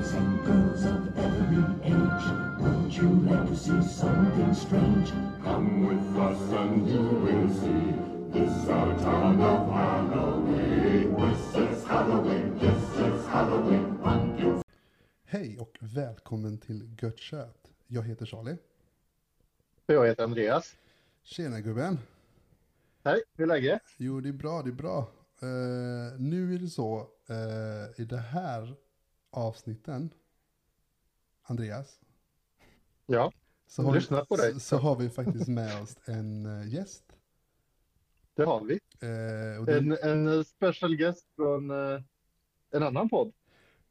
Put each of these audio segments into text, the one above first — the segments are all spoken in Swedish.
boys and girls of every age. Would you like to see something strange? Come with us and you will see. This our town of Halloween. This is Halloween. This is Halloween. Pumpkins. Hej och välkommen till Gött Kött. Jag heter Charlie. Jag heter Andreas. Tjena gubben. Hej, hur är läget? Jo, det är bra, det är bra. Eh, nu är det så, eh, i det här avsnitten, Andreas, Ja, så har, vi, Lyssna på dig. så, så har vi faktiskt med oss en eh, gäst. det har vi. Eh, och det, En, en special guest från eh, en annan podd.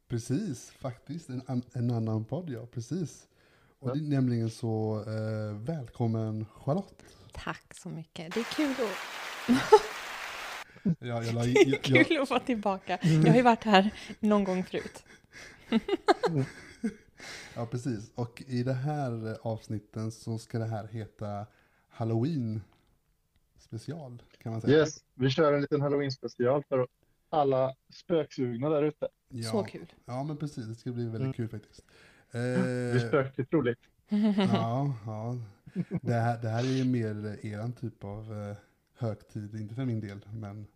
Precis, faktiskt. En, an, en annan podd, ja. Precis. Och Ja. det är nämligen så, eh, välkommen Charlotte. Tack så mycket. Det är kul att, Ja, jag, la i- det är jag, jag, kul att vara tillbaka. Jag har ju varit här någon gång förut. ja, precis. Och i det här eh, avsnitten så ska det här heta Halloween special, kan man säga. Yes, vi kör en liten halloween special för alla spöksugna där ute. Ja. Så kul. Ja, men precis. Det ska bli väldigt Mm. kul faktiskt. Det är Eh, spökligt roligt. ja, ja. Det här, det här är ju mer eh, eran typ av eh, högtid, inte för min del, men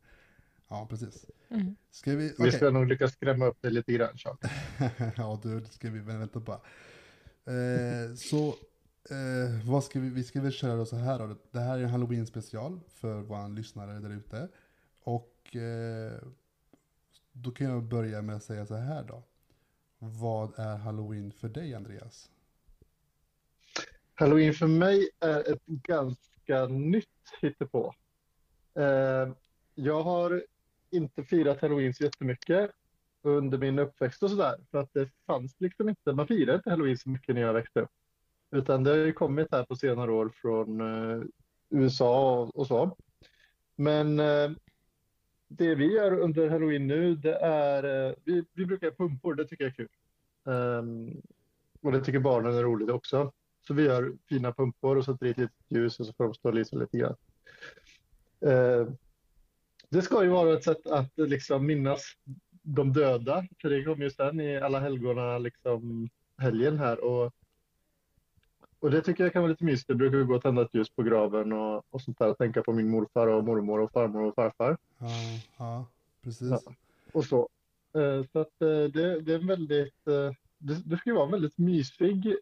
ja, precis. Mm. Ska vi, Vi okej. ska nog lyckas skrämma upp dig lite grann, Charlie. ja, du, det ska vi väl vänta på. Eh, så, eh, vad ska vi, vi ska väl köra då så här då. Det här är en halloween special för våra lyssnare där ute. Och eh, då kan jag börja med att säga så här då. Vad är halloween för dig, Andreas? Halloween för mig är ett ganska nytt hittepå. Eh, jag har inte firat halloween så jättemycket under min uppväxt och sådär. För att det fanns liksom inte, man firade inte halloween så mycket när jag växte upp. Utan det har ju kommit här på senare år från eh, USA och, och så. Men eh, det vi gör under halloween nu, det är, eh, vi, vi brukar göra pumpor, det tycker jag är kul. Um, och det tycker barnen är roligt också. Så vi gör fina pumpor och sätter i ett litet ljus och så får de stå och lysa lite grann. Uh, det ska ju vara ett sätt att liksom minnas de döda, för det kommer ju sen i alla helgona liksom helgen här och, och det tycker jag kan vara lite mysigt. Jag brukar gå och tända ett ljus på graven och, och sånt där och tänka på min morfar och mormor och farmor och farfar Ja, ja precis. Ja. och så. Eh, så att eh, det, det är en väldigt, eh, det, det ska ju vara en väldigt mysig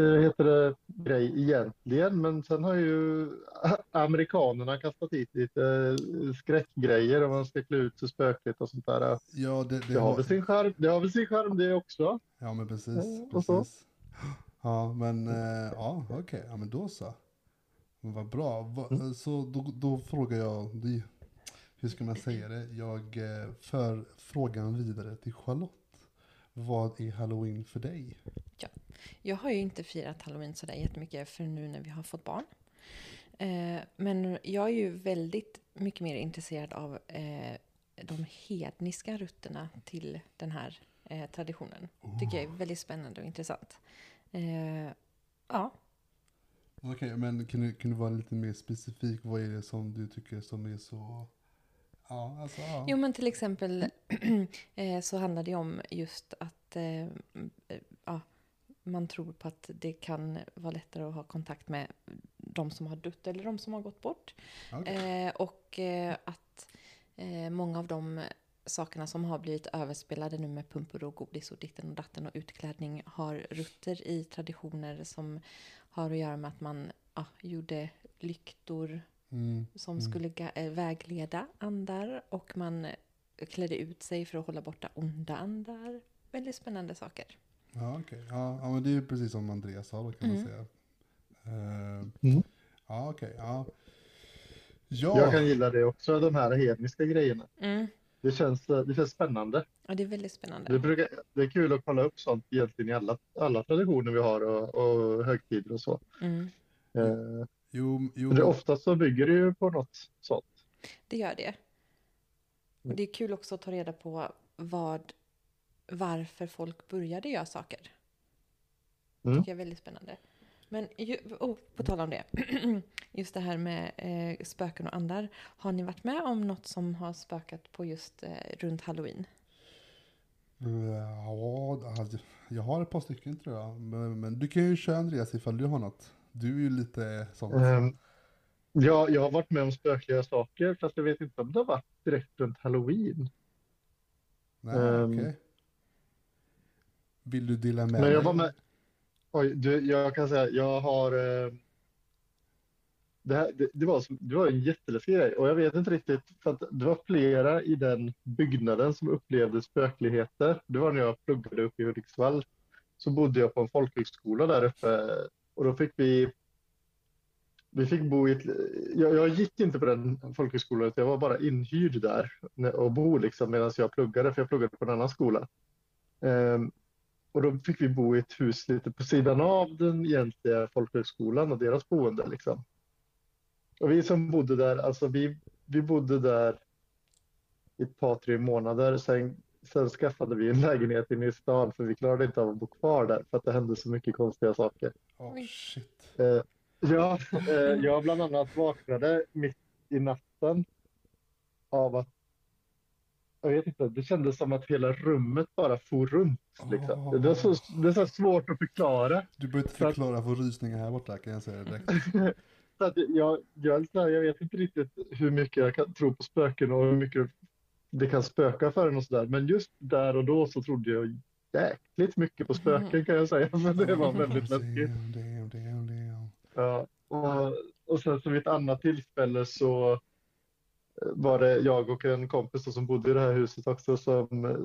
heter det, grej egentligen, men sen har ju amerikanerna kastat hit lite eh, skräckgrejer om man ska klä ut sig spökligt och sånt där. Ja, det, det Det har väl sin charm, det har väl sin charm det också. Ja, men precis. Ja, så. precis. Ja, men eh, ja, okej, ja, men då så. Vad bra. Mm. Så då, då frågar jag, hur ska man säga det? Jag eh, för frågan vidare till Charlotte. Vad är halloween för dig? Jag har ju inte firat halloween sådär jättemycket för nu när vi har fått barn. Eh, men jag är ju väldigt mycket mer intresserad av eh, de hedniska rötterna till den här eh, traditionen. Tycker jag är väldigt spännande och intressant. Eh, ja, Okej, men kan du, kan du vara lite mer specifik? Vad är det som du tycker som är så... Ja, alltså ja. Jo, men till exempel eh, så handlar det om just att eh, ja, man tror på att det kan vara lättare att ha kontakt med de som har dött eller de som har gått bort. Okej. Eh, och eh, att eh, många av de sakerna som har blivit överspelade nu med pumpor och godis och ditten och datten och utklädning har rötter i traditioner som har att göra med att man ja, gjorde lyktor Mm, som mm. skulle eh, vägleda andar och man eh, klädde ut sig för att hålla borta onda andar. Väldigt spännande saker. Ja, okej. Ja, ja, men det är ju precis som Andreas sa då kan man Mm. säga. Eh, Mm. Ja, okej. ja. Ja, Jag kan gilla det också, de här hedniska grejerna. Mm. Det känns, det känns spännande. Ja, det är väldigt spännande. Det, brukar, det är kul att kolla upp sånt egentligen i alla, alla traditioner vi har och, och högtider och så. Mm. Eh, jo, jo. det, oftast så bygger det ju på något sånt. Det gör det. Och det är kul också att ta reda på vad, varför folk började göra saker. Mm. tycker jag är väldigt spännande. Men ju, oh, på tal om det, just det här med eh, spöken och andar. Har ni varit med om något som har spökat på just eh, runt halloween? Ja, fast jag, har ett par stycken tror jag. Men, men du kan ju köra Andreas ifall du har något. Du är ju lite sånt. Ehm, ja, jag har varit med om spökliga saker, fast jag vet inte om det har varit direkt runt halloween. Nej, ehm, okej. Vill du dela med Men jag dig? var med. Oj, du, jag kan säga, jag har. Eh, det, här, det, det, var, som- det var en jätteläskig grej och jag vet inte riktigt för att det var flera i den byggnaden som upplevde spökligheter. Det var när jag pluggade uppe i Hudiksvall. Så bodde jag på en folkhögskola där uppe och då fick vi. Vi fick bo i ett, jag, jag gick inte på den folkhögskolan, utan jag var bara inhyrd där och bo liksom medan jag pluggade, för jag pluggade på en annan skola. Ehm, och då fick vi bo i ett hus lite på sidan av den egentliga folkhögskolan och deras boende liksom. Och vi som bodde där, alltså vi, vi bodde där i ett par, tre månader. Sen, sen skaffade vi en lägenhet inne i stan för vi klarade inte av att bo kvar där för att det hände så mycket konstiga saker. Oh, shit. Eh, ja, eh, jag bland annat vaknade mitt i natten av att jag vet inte, det kändes som att hela rummet bara for runt. Liksom. Åh. Det, är så, det är så svårt att förklara. Du behöver inte att- förklara för rysningar här borta kan jag säga direkt. Så att jag, jag, jag vet inte riktigt hur mycket jag kan tro på spöken och hur mycket det kan spöka för en och sådär. Men just där och då så trodde jag jäkligt mycket på spöken kan jag säga. Men det var väldigt läskigt. Ja, och, och sen så vid ett annat tillfälle så var det jag och en kompis som bodde i det här huset också som eh,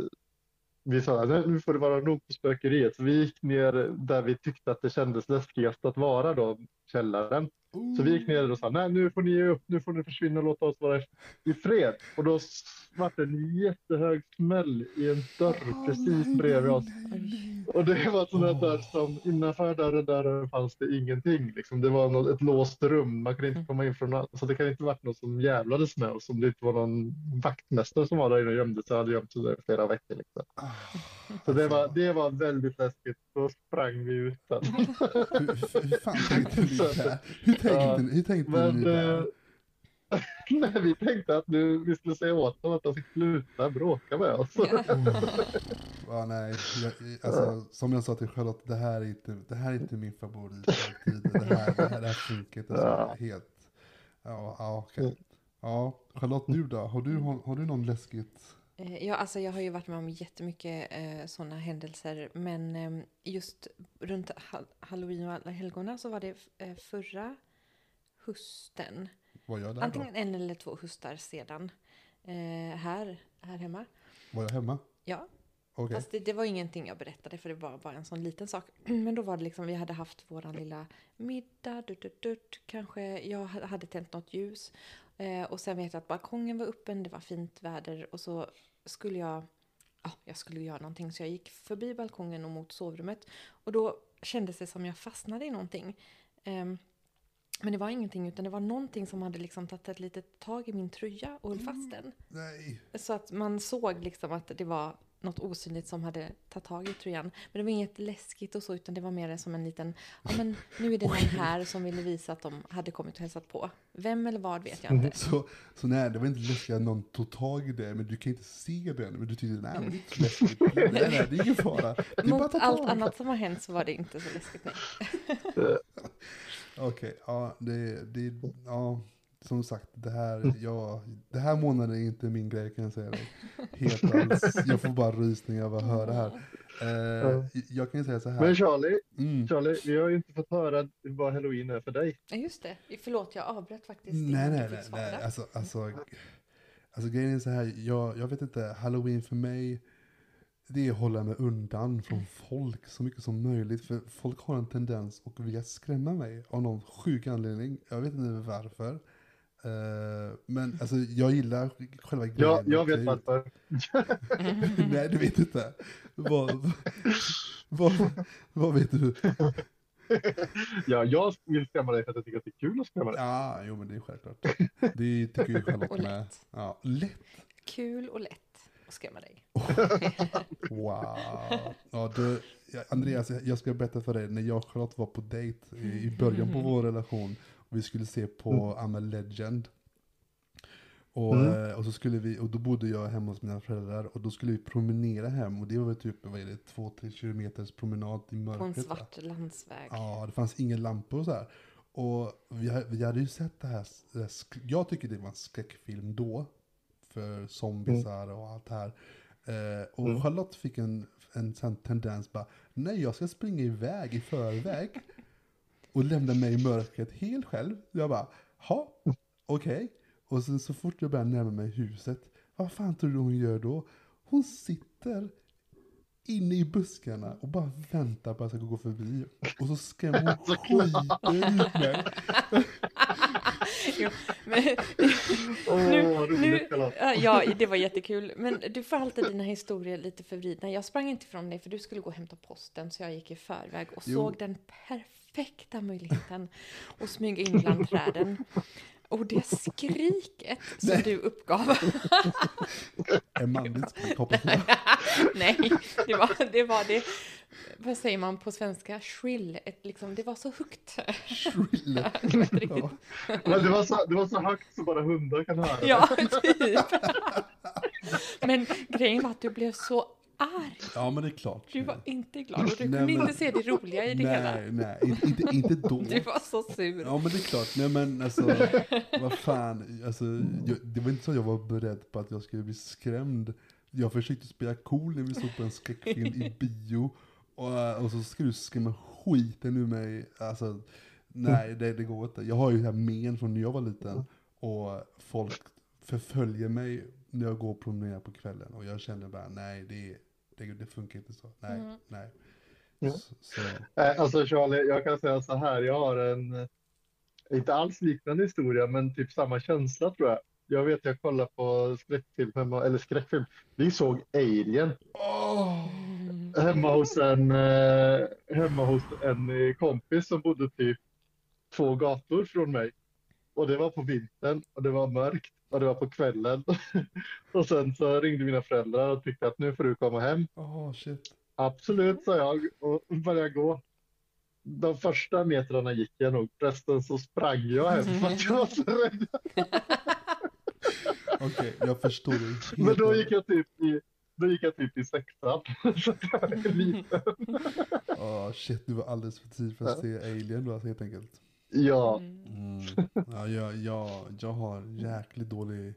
vi sa att nu får det vara nog på spökeriet. Så vi gick ner där vi tyckte att det kändes läskigast att vara då, källaren. Så vi gick ner och sa nej nu får ni ge upp, nu får ni försvinna och låta oss vara i fred. Och då vart det en jättehög smäll i en dörr precis bredvid oss. Och det var sådana där som innanför dörren där fanns det ingenting. Liksom. Det var något, ett låst rum, man kunde inte komma in från. Så det kan inte varit något som jävlades med oss. Om det inte var någon vaktmästare som var där inne och gömde sig, hade gömt sig där i flera veckor. Liksom. Ah, Så det var, det var väldigt läskigt. Då sprang vi ut sen. Hur, hur, fan tänkte ni där? Hur tänkte, Ja, hur tänkte Men ni där? eh, nej, vi tänkte att nu, vi skulle säga åt dem att de fick sluta bråka med oss. Ja, nej, jag, alltså, som jag sa till Charlotte, det här är inte, det här är inte min favorit alltid. Det här, det här, det här funkar inte så Ja. helt. Ja, ja okej. Ja, Charlotte, du då? Har du, har, har du någon läskigt? Eh, Ja, alltså jag har ju varit med om jättemycket eh, sådana händelser. Men eh, just runt ha- halloween och alla helgona så var det eh, förra hösten. Var jag där Antingen då? en eller två höstar sedan. Eh, här, här hemma. Var jag hemma? Ja, Okej. Fast det, det var ingenting jag berättade för det var bara en sån liten sak. Men då var det liksom, vi hade haft våran lilla middag, dutt, dutt, dutt, kanske jag ha- hade tänt något ljus. Eh, och sen vet jag att balkongen var öppen, det var fint väder och så skulle jag, ja, jag skulle göra någonting så jag gick förbi balkongen och mot sovrummet. Och då kändes det som jag fastnade i någonting. Ehm, men det var ingenting utan det var någonting som hade liksom tagit ett litet tag i min tröja och höll fast den. Nej. Så att man såg liksom att det var något osynligt som hade tagit tag i tröjan. Men det var inget läskigt och så, utan det var mer som en liten, ja men nu är det någon här som ville visa att de hade kommit och hälsat på. Vem eller vad vet jag inte. Så, så nej, det var inte läskigt att någon tog tag i det, men du kan inte se det. Men du tyckte, nej, men det är inte läskigt. Nej, nej, det är ingen fara. Det är bara Mot ta allt annat som har hänt så var det inte så läskigt. Nej. Okej, ja, det, det, ja, som sagt, det här, ja, det här månaden är inte min grej kan jag säga dig. Helt alls. Jag får bara rysningar av att höra det här. Eh, jag kan ju säga så här. Men Charlie, Mm. Charlie, vi har ju inte fått höra vad halloween är för dig. Ja, just det. Förlåt, jag avbröt faktiskt. Nej, nej, nej, nej. Alltså, alltså, alltså grejen är så här, jag, jag vet inte, halloween för mig, det är att hålla mig undan från folk så mycket som möjligt. För folk har en tendens att vilja skrämma mig av någon sjuk anledning. Jag vet inte varför. Eh, men alltså jag gillar själva grejen. Ja, jag vet varför. Nej, du vet inte. Vad, vad, vad vet du? Ja, jag vill skrämma dig för att jag tycker att det är kul att skrämma dig. Ja, jo men det är självklart. Det tycker ju Charlotte Och med. lätt. Ja, lätt. Kul och lätt att skrämma dig. Wow. Ja, du, Andreas, jag- ska berätta för dig. När jag och Charlotte var på dejt i, början på vår relation vi skulle se på I'm a legend. Och, Mm. eh, och, så skulle vi, och då bodde jag hemma hos mina föräldrar och då skulle vi promenera hem och det var typ, vad är det, två, tre kilometers promenad i mörkret. På en va? svart landsväg. Ja, det fanns ingen lampor och så här. Och vi, vi hade ju sett det här, jag tycker det var en skräckfilm då. För zombisar och allt det här. Eh, och Mm. Charlotte fick en, en sån tendens bara, nej jag ska springa iväg i förväg. och lämna mig i mörkret helt själv. Jag bara, ha, okej. Och sen så fort jag börjar närma mig huset, vad fan tror du hon gör då? Hon sitter inne i buskarna och bara väntar på att jag ska gå förbi. Och så skrämmer hon skiten ut mig. Jo, men, Åh, nu, ja, det var jättekul. Men du får alltid dina historier lite förvridna. Jag sprang inte ifrån dig för du skulle gå och hämta posten så jag gick i förväg och Jo. såg den perfekta möjligheten att smyga in bland träden. Och det skriket som du uppgav. Är manligt skrik, hoppas jag. Nej, det var, det var det. Vad säger man på svenska? Shrill. Ett, liksom, det var så högt. Shrill. Det var inte riktigt. Ja. Det, var så, det var så högt så bara hundar kan höra det. Ja, typ. Men grejen var att du blev så arg. ja, men det är klart. Du var inte glad och du Nej, kunde men- inte se det roliga i det hela. Nej, nej, inte, inte, då. Du var så sur. Ja men det är klart, nej men alltså, vad fan, alltså, jag, det var inte så att jag var beredd på att jag skulle bli skrämd. Jag försökte spela cool när vi såg på en skräckfilm i bio. Och, och så ska du skrämma skiten ur mig. Alltså, nej det, det går inte. Jag har ju det här men från när jag var liten. Och folk förföljer mig när jag går och promenerar på kvällen. Och jag känner bara, nej det, det, det funkar inte så. Nej, Mm. nej. Ja. Så, så, Alltså Charlie, jag kan säga så här, jag har en, eh, inte alls liknande historia, men typ samma känsla tror jag. Jag vet, jag kollade på skräckfilm, hemma, eller skräckfilm, vi såg Alien åh! hemma hos en, eh, hemma hos en eh, kompis som bodde typ två gator från mig. Och det var på vintern och det var mörkt och det var på kvällen. och sen så ringde mina föräldrar och tyckte att nu får du komma hem. Åh shit. Absolut, sa jag och började gå. De första metrarna gick jag nog, resten så sprang jag hem för att jag var så rädd. Okej, jag förstår helt Men då gick jag typ i, då gick jag typ i sexan. Så jag är liten. Åh shit, du var alldeles för tidig för att se Alien då, alltså, helt enkelt. Ja, Mm. Ja, jag, jag, jag har jäkligt dålig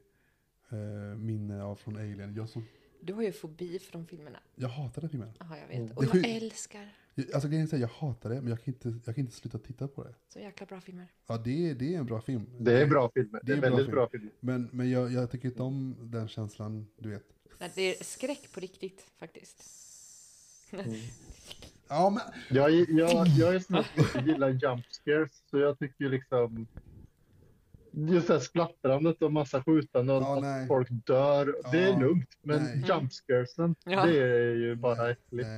eh, minne av från Alien. Jag, såg, Du har ju fobi för de filmerna. jag hatar den filmen. Ja, jag Mm. vet. Och Det jag älskar Jag- Alltså grejen är att jag hatar det, men jag kan, inte, jag kan inte sluta titta på det. så jäkla bra filmer. Ja, det är, det är en bra film. det är bra filmer. Det är, bra väldigt film. bra filmer. Men, men jag, jag tycker inte om den känslan, du vet. Nej, det är skräck på riktigt faktiskt. Ja, men Jag, jag, jag är sån som inte gillar jump scares, så jag tycker liksom Just det här splattrandet och massa skjutande och Ja, att nej. folk dör. Det är Ja, lugnt, men nej. jump scaresen, Ja. det är ju bara äckligt.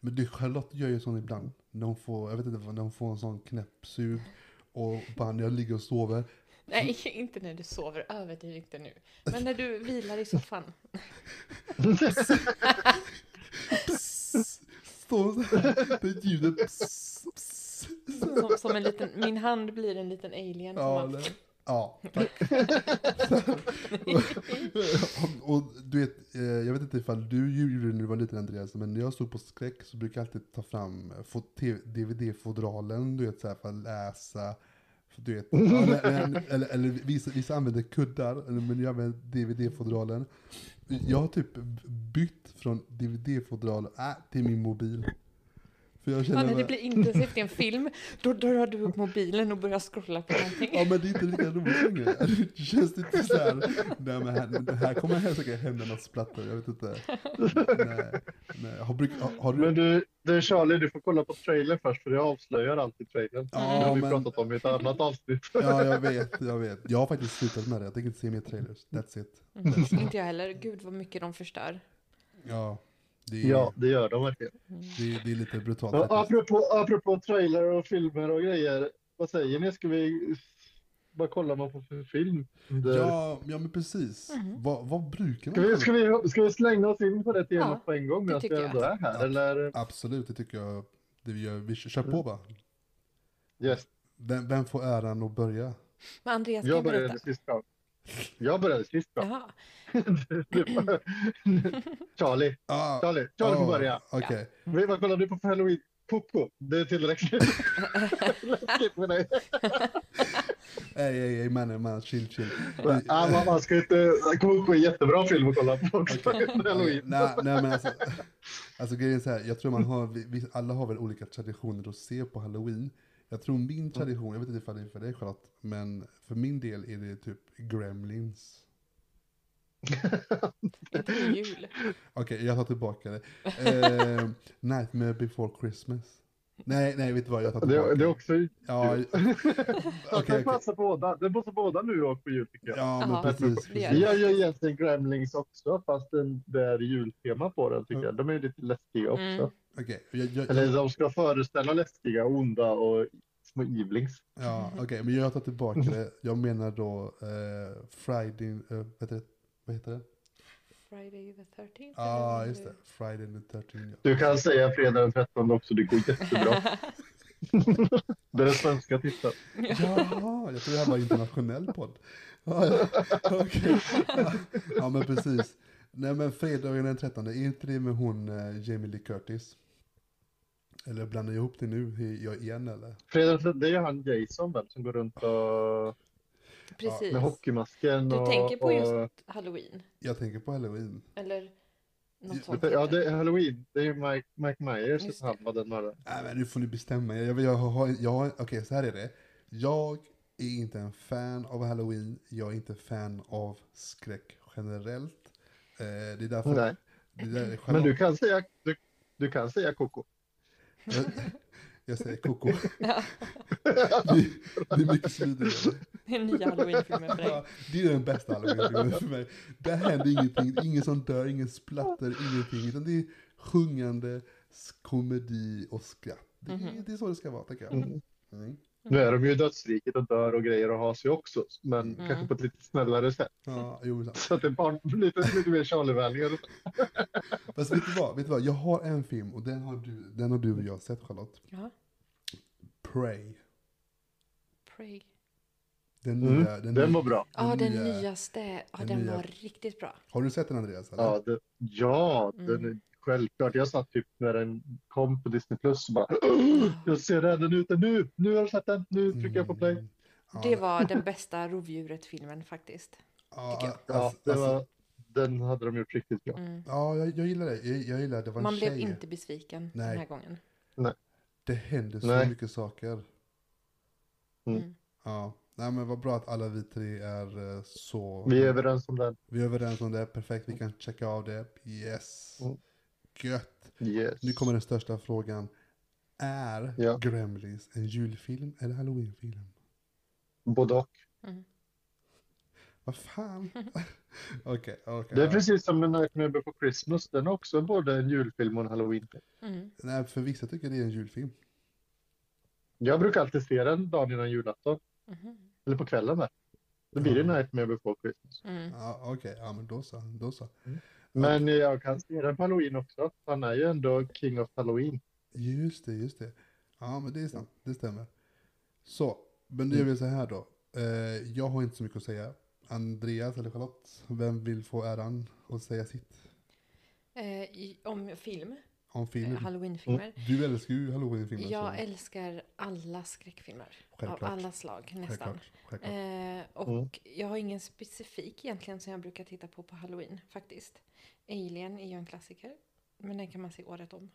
Men du, Charlotte gör ju sånt ibland. När hon får, jag vet inte, vad, när hon får en sån knäppsug och bara när jag ligger och sover. Nej, inte när du sover. Överdriv inte nu. Men när du vilar i soffan. Så, det ljudet. Pss, pss. Som, som en liten, min hand blir en liten alien. Ja, det, ja, tack. och, och du vet, eh, jag vet inte ifall du gjorde det när du var liten Andreas, men när jag stod på skräck så brukar jag alltid ta fram eh, DVD-fodralen, du vet så här för att läsa. Du vet, eller, eller, eller, eller vissa, vissa använder kuddar, men jag använder DVD-fodralen. Jag har typ bytt från DVD-fodral äh, till min mobil. För jag Ja, känner när det blir intensivt i en film, då drar du upp mobilen och börjar scrolla på någonting. Ja men det är inte lika roligt längre. Det känns inte så här. Nej men här, här kommer här säkert hända något splatter, jag vet inte. Nej, nej. Har, bruk, har, har Men du... du, du Charlie, du får kolla på trailern först, för det avslöjar alltid trailern. Ja, det har vi men- pratat om i ett annat avsnitt. Ja jag vet, jag vet. Jag har faktiskt slutat med det, jag tänker inte se mer trailers. That's it. Mm, inte jag heller. Gud vad mycket de förstör. Ja. Det är, Ja, det gör de verkligen. det, är- det är lite brutalt Ja, apropå, apropå trailer och filmer och grejer, vad säger ni? Ska vi vad kollar man på för film? Det- Ja, ja men precis. Mhm. Vad, vad brukar Ska, man vi, ska, vi, ska vi slänga oss in på det temat Ja, på en gång? det tycker ändå är här? Eller? Absolut, det tycker jag. Det vi, gör. vi kör Mm. på va? Yes. Vem, vem får äran att börja? Men Andreas, kan Jag jag börjar berätta? Med. Jag började sist då. Jaha. Charlie, Ah, Charlie, Charlie får ah, börja. Okej. Vad vad kollar du på för halloween? Coco, det är tillräckligt. Läskigt för dig. Ey, ey, ey, mannen, man, chill, chill. Ja, man, man ska inte... Coco är en jättebra film att kolla på också. Okej, Halloween. Nej, nej men alltså, alltså grejen är så här, jag tror man har, vi, vi, alla har väl olika traditioner att se på halloween. Jag tror min tradition, jag vet inte ifall det är för dig Charlotte, men för min del är det typ Gremlins. Inte på jul. Okej, jag tar tillbaka det. Eh, Nightmare before Christmas. Nej, nej, vet du vad, jag tar tillbaka Det, det är också... Ja, Jag okej, kan okej. passa båda. Det måste båda nu och på jul tycker jag. Ja, men precis. det gör precis. gör ju egentligen Gremlings också, fast det är jultema på den tycker jag. De är lite läskiga också. Mm. Okej, jag, jag, Eller de ska föreställa läskiga, onda och små evilings. Ja, okej, men jag tar tillbaka det. Jag menar då eh, Friday, eh, vad, heter det? vad heter det? Friday the 13th. Ja, ah, just det. Friday the 13 ja. Du kan säga fredag den 13 också, det går jättebra. det är den svenska titeln. Jaha, jag tror det här var en internationell podd. Ja, ja, okej. Ja, ja, men precis. Nej, men fredagen den 13, är inte det med hon eh, Jamie Lee Curtis? Eller blandar jag ihop det nu jag igen eller? 13, det är ju han Jason väl, som går runt och, Precis. med hockeymasken. Du och, tänker på och, just Halloween? Jag tänker på halloween. Eller något Ja, sånt? Ja, det är Halloween. Det är ju Mike, Mike Myers Just som han var den mördaren. Nej men nu får ni bestämma. Jag, jag, har, jag, har- okej så här är det. Jag är inte en fan av halloween. Jag är inte fan av skräck generellt. Eh, det är därför... Nej. Det är Men du kan säga, du, du kan säga Coco. Jag, jag säger koko. det, det är mycket smidigare. Det är nya Halloween-filmer för dig. Ja, det är den bästa halloween för mig. Där händer ingenting, ingen som dör, ingen splatter, ingenting. Utan det är sjungande, komedi och skratt. Det, är- det är så det ska vara, tycker jag. Mm. Mm. Nu är de ju i dödsriket och dör och grejer och har sig också. Men Mm. kanske på ett lite snällare sätt. Ja, jo, sant. Så att det är barn, lite, lite mer Charlie-vänligare. Fast vet du vad, vet du vad? Jag har en film och den har du, den har du och jag sett Charlotte. Ja. Pray. Pray. Den Mm, nya, den, Den nya- var bra. Ja, den nya- nyaste. Ja, den den nya. var riktigt bra. Har du sett den Andreas? Eller? Ja, det, ja den är, Mm. Självklart. Jag satt typ när den kom på Disney Plus och bara Jag ser den ute nu! Nu har jag sett den! Nu trycker jag på play. Mm. Ja, Det var den bästa rovdjuret-filmen faktiskt. ja, jag. Ja, alltså, det alltså, var, den hade de gjort riktigt bra. Mm. ja jag, jag gillar det. Jag, jag gillar det. var en Man blev tjej. inte besviken Nej. den här gången. Det händer så Nej. mycket saker. Mm. Ja, nej men vad bra att alla vi tre är eh, så... Vi är överens om den. Vi är överens om det, perfekt, vi kan checka av det. Yes. Mm. Gött. Yes. Nu kommer den största frågan. Är Ja. Gremlins en julfilm eller halloweenfilm? Både och. Vad fan? Okej, okej. Det är ja. precis som med Nightmare Before Christmas. Den är också både en julfilm och en halloweenfilm. Mm. Nej, för vissa tycker det är en julfilm. Jag brukar alltid se den dagen innan julafton. Mhm. Eller på kvällen där. Då blir det Ja. Nightmare Before Christmas. Mm. Ja, okej, ja men då så, då så. Men jag kan se den på halloween också. Han är ju ändå King of Halloween. Just det, just det. Ja, men det är sant, det stämmer. Så, men det är Mm. väl så här då. Eh, jag har inte så mycket att säga. Andreas eller Charlotte, vem vill få äran att säga sitt Eh, om film, om eh, filmen? halloweenfilmer. Du älskar ju halloweenfilmer. Jag så älskar alla skräckfilmer. Av Självklart. alla slag nästan. Självklart. självklart. Eh, och Mm. jag har ingen specifik egentligen som jag brukar titta på på halloween faktiskt. Alien är ju en klassiker. Men den kan man se året om.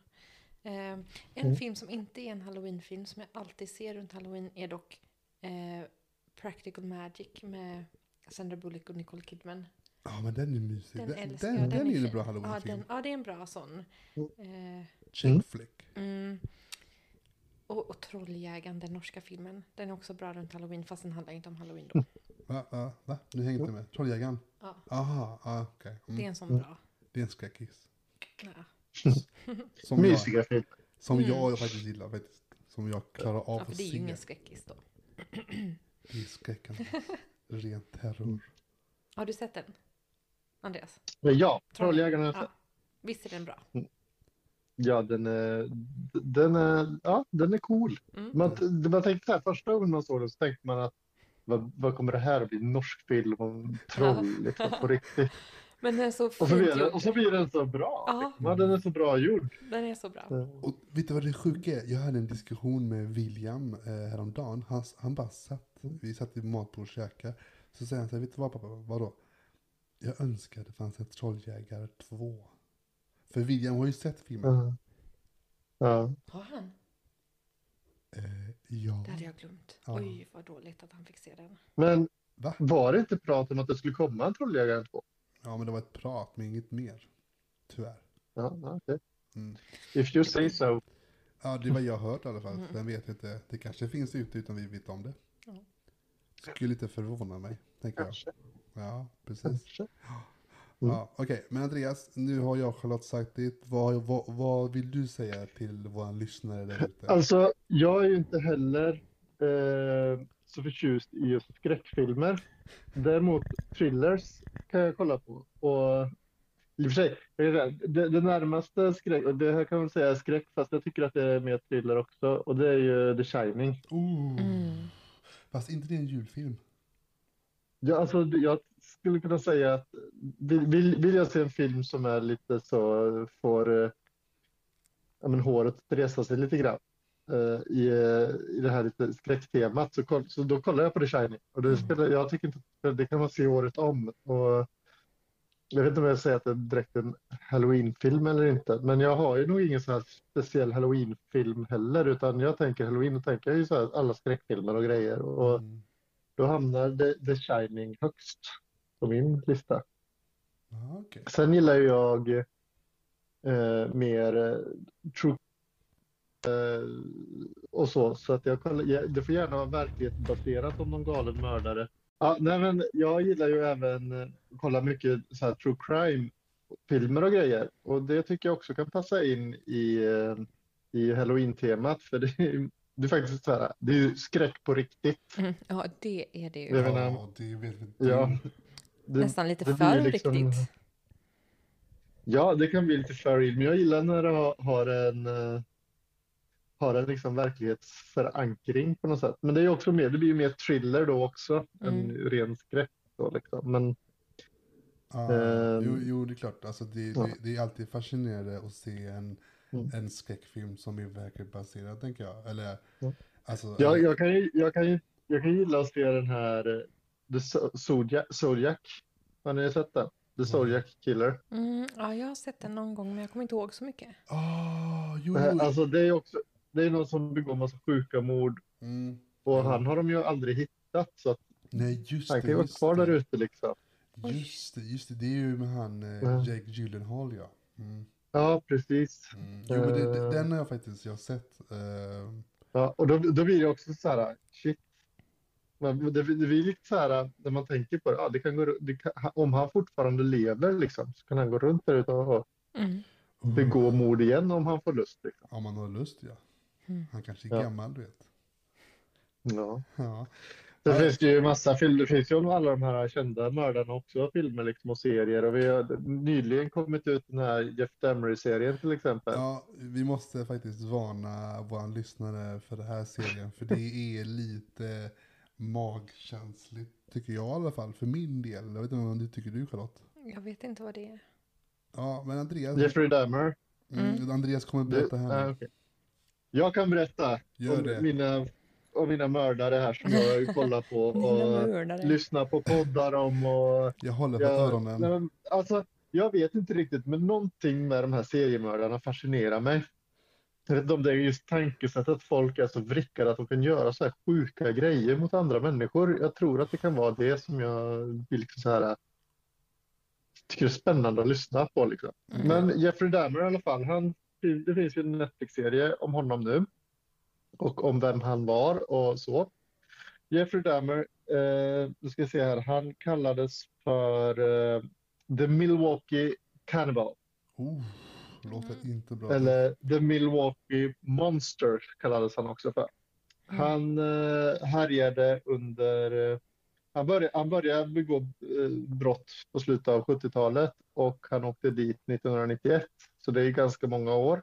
Eh, en Mm. film som inte är en halloweenfilm som jag alltid ser runt halloween är dock eh, Practical Magic med Sandra Bullock och Nicole Kidman. Ja, men den är mysig. Den, Den, den, jag. den, är ju en fin. bra ja, halloweenfilm. den, ja, det är en bra sån. Eh, Check Mm. flick. Mm. Och, och Trolljägaren, den norska filmen. Den är också bra runt halloween fast den handlar inte om halloween då. Va, va, va? Du hänger inte med? Trolljägaren? Ja, Aha, ah, okej. det är Mm. en sån bra. Det är en skräckis. Ja. Som jag, Mysiga filmer. som Mm. jag faktiskt gillar faktiskt. Som jag klarar av Ja, för att det är ju se. ingen skräckis då. Det är skräcken. Ren terror. Har du sett den? Andreas? Ja, jag Ja. Visst är den bra? Ja, den är, den är, ja, den är cool. Mm. Man, man tänkte så här, första gången man såg den så tänkte man att vad, vad kommer det här att bli? Norsk film om troll liksom, på riktigt. Men den är så Och så, blir den, och så blir den så bra. Ja. Ja, den är så bra gjord. Den är så bra. Och vet du vad det sjuka är? Jag hade en diskussion med William eh, häromdagen. Han, han bara satt, vi satt i matbord och käkade. Så säger han så här, vet du vad pappa, vadå? Jag önskar det fanns ett Trolljägare 2. För William har ju sett filmen. Ja. Ja. Har han? Eh, ja. Det hade jag glömt. Ja. Oj, vad dåligt att han fick se den. Men Va? var det inte prat om att det skulle komma en Trolljägaren 2? Ja men det var ett prat men inget mer. Tyvärr. Ja, okej. Mm. If you say so. Ja det vad jag hört i alla fall. Vem vet inte. Det kanske finns ute utan vi vet om det. Ja. Skulle inte förvåna mig. Tänker jag. Ja precis. Kanske. Ja, Okej, men Andreas, nu har jag och Charlotte sagt ditt. Vad, vad, vad vill du säga till våra lyssnare där ute? Alltså, jag är ju inte heller eh, så förtjust i just skräckfilmer. Däremot thrillers kan jag kolla på. Och i och för sig, det, det närmaste skräck, och det här kan man säga är skräck, fast jag tycker att det är mer thriller också. Och det är ju The Shining. Oh. Mm. Fast inte det är en julfilm. Ja, alltså, jag skulle kunna säga att vill, vill, jag se en film som är lite så, får eh, ja, men håret resa sig lite grann eh, i, eh, i det här lite skräcktemat så, koll, så då kollar jag på The Shining. Och det spelar, jag tycker inte det kan man se året om. Och jag vet inte om jag säger att det är direkt en Halloween-film eller inte, men jag har ju nog ingen så här speciell Halloween-film heller, utan jag tänker Halloween och tänker ju så här alla skräckfilmer och grejer. Och, Mm. Då hamnar The, The Shining högst på min lista. Ja, okej. Sen gillar jag eh, mer eh, true eh, och så, så att jag kollar, ja, det får gärna vara verklighetsbaserat om någon galen mördare. Ja, nej men jag gillar ju även eh, att kolla mycket så här true crime filmer och grejer och det tycker jag också kan passa in i, eh, i halloween-temat för det är, det är faktiskt så här, det är ju skräck på riktigt. Mm. Ja, det är det ju. Menar- Ja, det vet vi. Ja. Det- Nästan lite det för liksom- riktigt. Ja, det kan bli lite för real, men jag gillar när det har, har en, eh, har en liksom verklighetsförankring på något sätt. Men det är också mer, det blir ju mer thriller då också än Mm. ren skräck då liksom. Men Ja, Ehm. jo, jo, det är klart. Alltså, det, Ja. det, det är alltid fascinerande att se en, Mm. en skräckfilm som är verklighetsbaserad, tänker jag. Eller, Ja. alltså, jag, eller- jag kan ju, jag kan ju, jag kan gilla att se den här eh, The Zodiac, Zodiac. Har ni sett den? The Zodiac Killer. Mm, ja, jag har sett den någon gång, men jag kommer inte ihåg så mycket. Ah, jo, Eh, jo. Alltså det är också, det är någon som begår massa sjuka mord Mm. och Mm. han har de ju aldrig hittat så att Nej, just han kan ju vara just kvar det. där ute liksom. Just det, just det. Det är ju med han eh, Ja. Jake Gyllenhaal, ja. Mm. Ja, precis. Mm. Jo, men det, den har jag faktiskt jag har sett. Eh, Ja, och då, då blir det också så här, shit. Men det, det blir lite så här, när man tänker på det, ja, det kan gå, det kan, om han fortfarande lever liksom, så kan han gå runt där ute och Mm. begå mord igen om han får lust. Liksom. Om man har lust, ja. Mm. Han kanske är Ja. gammal, du vet. Ja. Ja. Det finns ju massa filmer, det finns ju om alla de här kända mördarna också, filmer liksom och serier. Och vi har nyligen kommit ut den här Jeff Dahmer-serien till exempel. ja, vi måste faktiskt varna våra lyssnare för den här serien. För det är lite magkänsligt, tycker jag i alla fall. För min del. Jag vet inte vad du tycker du, Charlotte? Jag vet inte vad det är. Ja, men Andreas, Jeffrey Dahmer. mm, Andreas kommer berätta här ah, nu. okej. Jag kan berätta Gör om det. mina, om mina mördare här som jag kollar på och lyssnar på poddar om. Och Jag håller för jag, öronen. nej, men, alltså, jag vet inte riktigt, men någonting med de här seriemördarna fascinerar mig. Jag vet inte om det är just tankesättet att folk är så vrickade att de kan göra så här sjuka grejer mot andra människor. Jag tror att det kan vara det som jag vill liksom så här, tycker är spännande att lyssna på. Liksom. Mm. Men Jeffrey Dahmer i alla fall, han, det finns ju en Netflix-serie om honom nu och om vem han var och så. Jeffrey Dahmer, eh, nu ska jag se här, han kallades för eh, The Milwaukee Cannibal. Oh, låter Mm. inte bra. Eller The Milwaukee Monster kallades han också för. Mm. Han eh, härjade under... Eh, han, började, han började begå eh, brott på slutet av 70-talet och han åkte dit 1991. Så det är ganska många år.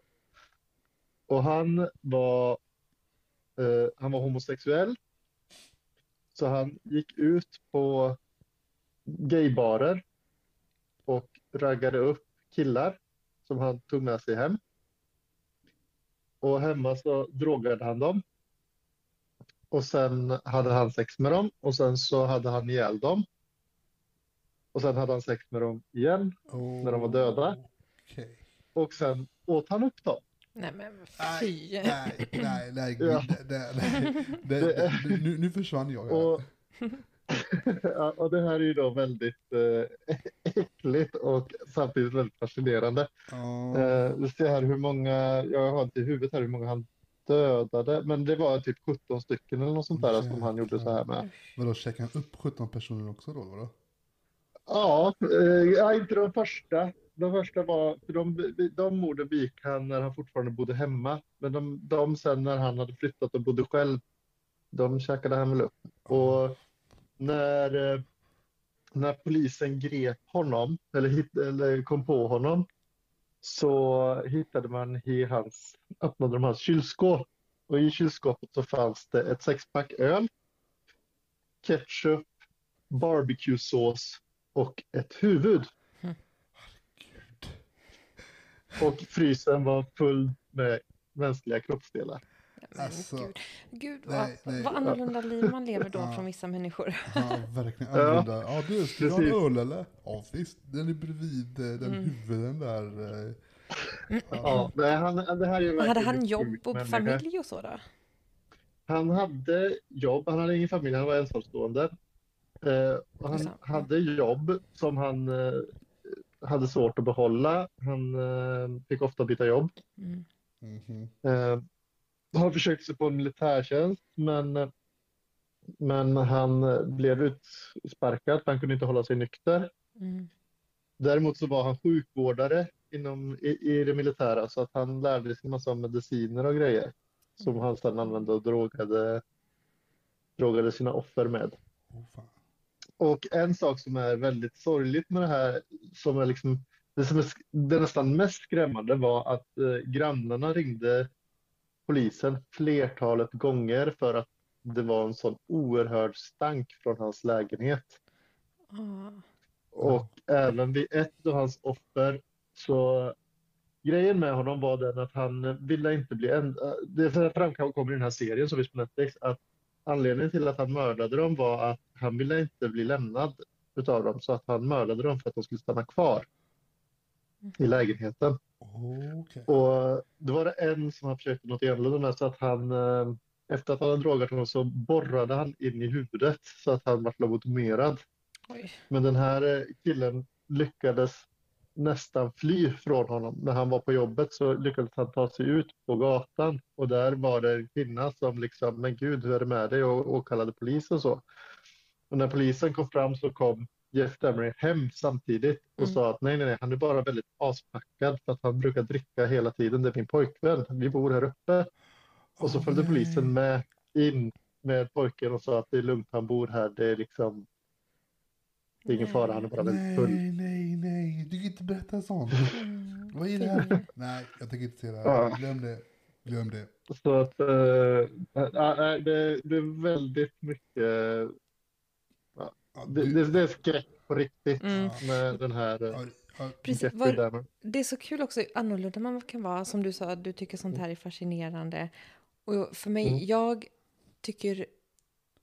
Och han var, eh, han var homosexuell. Så han gick ut på gaybarer och raggade upp killar som han tog med sig hem. Och hemma så drogade han dem. Och sen hade han sex med dem och sen så hade han ihjäl dem. Och sen hade han sex med dem igen Oh, När de var döda? Okej. och sen åt han upp dem. Nej men Nej, fy. nej, nej, nej, gud, Ja. det, nej. Det, det, nu, nu försvann jag. Och, ja, och det här är ju då väldigt eh, äckligt och samtidigt väldigt fascinerande. Eh, vi ser här hur många, jag har inte i huvudet här hur många han dödade, men det var typ 17 stycken eller något sånt där som han gjorde så här med. Vadå, käkade han upp 17 personer också då? Vadå? Ja, eh, inte de första. De första var, för de, de morden begick han när han fortfarande bodde hemma. Men de, de sen när han hade flyttat och bodde själv, de käkade han väl upp. Och när, eh, när polisen grep honom, eller, hitt, eller kom på honom, så hittade man i hans, öppnade de hans kylskåp. Och i kylskåpet så fanns det ett sexpack öl, ketchup, barbecuesås och ett huvud. Och frysen var full med mänskliga kroppsdelar. Men Alltså, gud, gud nej, vad, nej. vad annorlunda liv man lever då Ja. från vissa människor. Ja, verkligen Ja. annorlunda. Ja, du, ska du ha en öl eller? Ja, visst. Den är bredvid eh, den Mm. huvuden där. eh. Ja, nej, han, det här är Hade han jobb och människa. familj och så då? Han hade jobb, han hade ingen familj, han var ensamstående. Eh, och han hade jobb som han eh, hade svårt att behålla. Han eh, fick ofta byta jobb. Mm. Mhm. Eh, han försökte sig på en militärtjänst men, men han blev utsparkad för han kunde inte hålla sig nykter. Mm. Däremot så var han sjukvårdare inom, i, i det militära så att han lärde sig en massa mediciner och grejer som han sedan använde och drogade, drogade sina offer med. Oh, fan. Och en sak som är väldigt sorgligt med det här, som är liksom, det som är det nästan mest skrämmande var att eh, grannarna ringde polisen flertalet gånger för att det var en sån oerhörd stank från hans lägenhet. Ah. Och även vid ett av hans offer så grejen med honom var den att han ville inte bli en, det framkommer i den här serien som finns på Netflix att anledningen till att han mördade dem var att han ville inte bli lämnad utav dem så att han mördade dem för att de skulle stanna kvar i lägenheten. Okej. Och då var det en som han försökte något annorlunda så att han eh, efter att han hade drogat honom så borrade han in i huvudet så att han var lobotomerad. Oj. Men den här eh, killen lyckades nästan fly från honom. När han var på jobbet så lyckades han ta sig ut på gatan och där var det en kvinna som liksom, men gud, hur är det med dig? Och åkallade polis och så. Och när polisen kom fram så kom Jeff Demery hem samtidigt och Mm. sa att nej, nej, nej, han är bara väldigt aspackad för att han brukar dricka hela tiden. Det är min pojkvän. Vi bor här uppe. Och så följde polisen med in med pojken och sa att det är lugnt, han bor här. Det är liksom det är ingen fara, han är bara väldigt full. Nej, nej, nej. Du kan inte berätta sånt. Mm. Vad är det här? Nej, jag tänker inte se det här. Glöm det. Glöm det. Så att äh, äh, det, det är väldigt mycket, Ja, det, det, det är skräck på riktigt Mm. med den här äh, Precis. Var, det är så kul också hur annorlunda man kan vara. Som du sa, du tycker sånt här är fascinerande. Och för mig, Mm. jag tycker...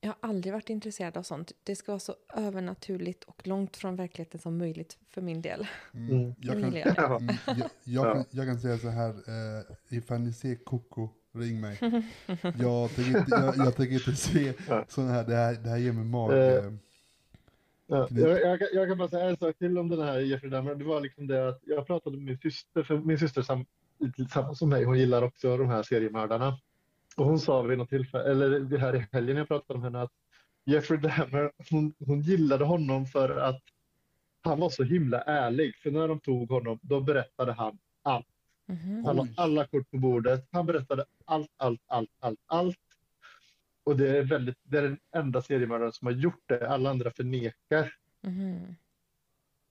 Jag har aldrig varit intresserad av sånt. Det ska vara så övernaturligt och långt från verkligheten som möjligt för min del. mm, Mm. jag, Nu kan, jag mm, jag, jag, jag kan säga så här. Eh, ifall ni ser Coco, ring mig. Jag tänker inte, jag, jag tänker inte se sådana här. Det här, det här ger mig mag. Eh, Eh, Ja, jag, jag, kan- jag kan bara säga en sak till om den här Jeffrey Dahmer. Det var liksom det att jag pratade med min syster, för min syster sam, lite samma som mig, hon gillar också de här seriemördarna. Och hon sa vid något tillfälle, eller det här i helgen jag pratade med henne, att Jeffrey Dahmer, hon, hon gillade honom för att han var så himla ärlig. För när de tog honom, då berättade han allt. Mhm. Han la alla kort på bordet. Han berättade allt, allt, allt, allt, allt. Och det är, väldigt, det är den enda seriemördaren som har gjort det. Alla andra förnekar. Mhm.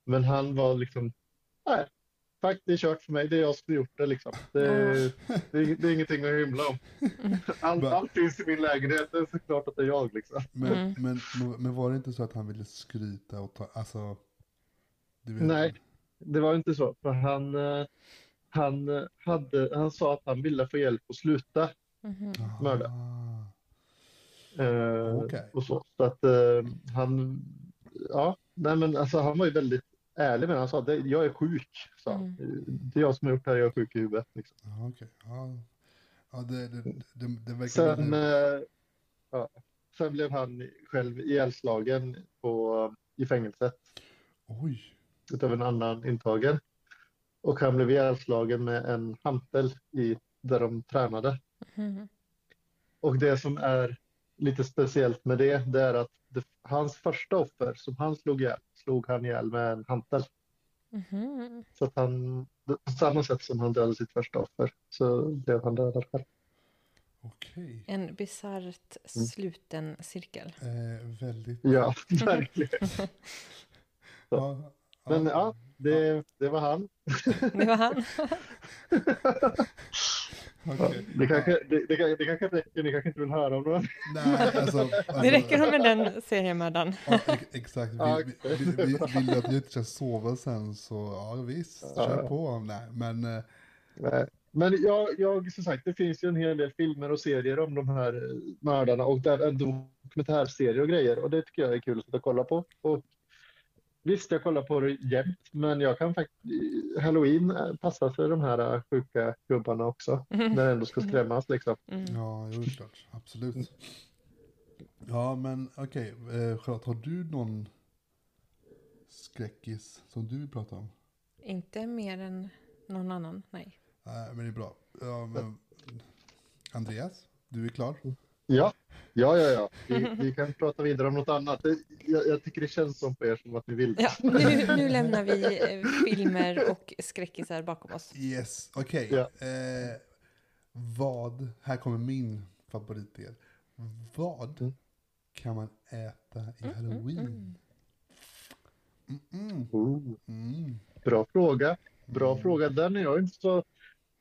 Men han var liksom, nej, tack, det är kört för mig. Det är jag som har gjort det liksom. Det, det, är, det är ingenting att hymla om. Allt, allt finns i min lägenhet. Det är såklart att det är jag liksom. Men, Mm. men, men var det inte så att han ville skryta och ta, alltså... Nej, det var inte så. För han, eh, han, eh, hade, han sa att han ville få hjälp att sluta. Mhm. mörda. Ah, Eh, Okej. och så. så att eh, han, ja, nej men alltså han var ju väldigt ärlig med det. Han sa det, jag är sjuk. Sa. han. Mm. Det är jag som har gjort det här, jag är sjuk i huvudet. Liksom. Ja, okej. Ja, ja det, det, det, det verkar... Sen, eh, ja, sen blev han själv ihjälslagen på, i fängelset Oj. utav en annan intagen. Och han blev ihjälslagen med en hantel i, där de tränade. Mhm. Och det som är lite speciellt med det, det är att det, hans första offer som han slog ihjäl, slog han ihjäl med en hantel. Mhm. Så att han, på samma sätt som han dödade sitt första offer, så blev han dödad själv. Okej. En bisarrt sluten cirkel. Eh, väldigt... Ja, verkligen. Ja, Men ja, det, det var han. Det var han. Det kanske, det, det, kan- det kanske räcker, ni kanske inte vill höra om det. Nej, alltså... alltså Det räcker med den seriemördaren. Ja, ex- exakt. Ja, Vill, vill, vill, vill du att jag inte ska sova sen så ja visst, kör på. Nej, men eh, Nej. Men jag, jag, som sagt, det finns ju en hel del filmer och serier om de här mördarna och där en dokumentärserie och grejer och det tycker jag är kul att kolla på. Och visst, jag kollar på det jämt, men jag kan faktiskt, Halloween eh, passar för de här eh, sjuka gubbarna också, när det ändå ska skrämmas liksom. Mm. ja, jo, klart. Absolut. Ja, men okej. Eh, Charlotte, har du någon skräckis som du vill prata om? Inte mer än någon annan, nej. Nej, men det är bra. Ja, men, Andreas, du är klar? Ja, ja, ja, ja. Vi, vi kan prata vidare om något annat. Jag, jag tycker det känns som på er som att ni vill. Ja, nu, nu lämnar vi eh, filmer och skräckisar bakom oss. Yes, okej. Ja. Eh, vad, här kommer min favoritdel. Vad Mm. kan man äta i halloween? Mm, mm, Oh, mm. bra fråga. Bra fråga. Den är jag inte så,